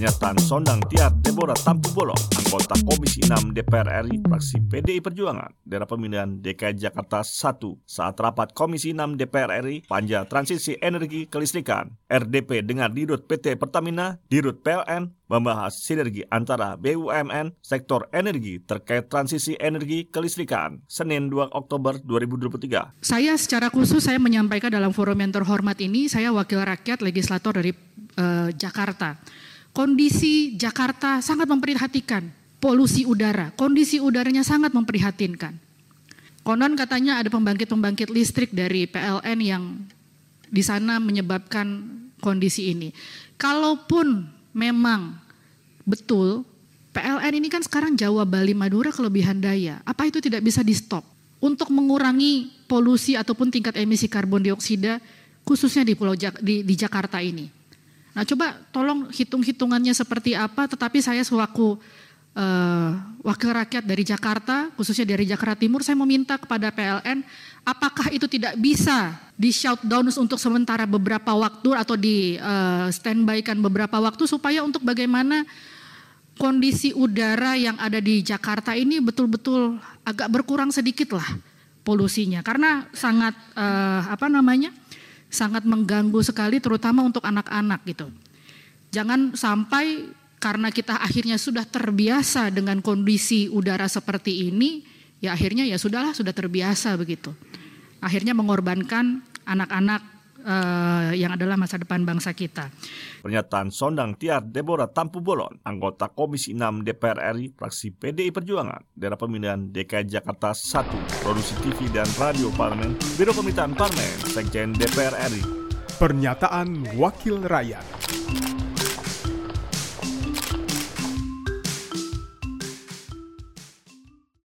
Pernyataan Sondang Tiar Deborah Tampu Bolon, anggota Komisi 6 DPR RI, fraksi PDI Perjuangan, daerah pemilihan DKI Jakarta 1, saat rapat Komisi 6 DPR RI, Panja Transisi Energi Kelistrikan, RDP dengan Dirut PT Pertamina, Dirut PLN, membahas sinergi antara BUMN sektor energi terkait transisi energi kelistrikan Senin 2 Oktober 2023. Saya secara khusus saya menyampaikan dalam forum yang terhormat ini saya wakil rakyat legislator dari uh, Jakarta kondisi Jakarta sangat memprihatinkan. Polusi udara, kondisi udaranya sangat memprihatinkan. Konon katanya ada pembangkit-pembangkit listrik dari PLN yang di sana menyebabkan kondisi ini. Kalaupun memang betul PLN ini kan sekarang Jawa, Bali, Madura kelebihan daya. Apa itu tidak bisa di stop? Untuk mengurangi polusi ataupun tingkat emisi karbon dioksida khususnya di Pulau Jak di, di Jakarta ini. Nah coba tolong hitung-hitungannya seperti apa, tetapi saya sewaktu uh, wakil rakyat dari Jakarta, khususnya dari Jakarta Timur, saya meminta kepada PLN, apakah itu tidak bisa di shutdown untuk sementara beberapa waktu atau di uh, standby-kan beberapa waktu supaya untuk bagaimana kondisi udara yang ada di Jakarta ini betul-betul agak berkurang sedikit lah polusinya. Karena sangat uh, apa namanya sangat mengganggu sekali terutama untuk anak-anak gitu. Jangan sampai karena kita akhirnya sudah terbiasa dengan kondisi udara seperti ini, ya akhirnya ya sudahlah sudah terbiasa begitu. Akhirnya mengorbankan anak-anak uh, yang adalah masa depan bangsa kita. Pernyataan Sondang Tiar Deborah Tampu Bolon, anggota Komisi 6 DPR RI, fraksi PDI Perjuangan, daerah pemilihan DKI Jakarta 1, produksi TV dan radio Parlemen, Biro Pemerintahan Parlemen, Sekjen DPR RI. Pernyataan Wakil Rakyat.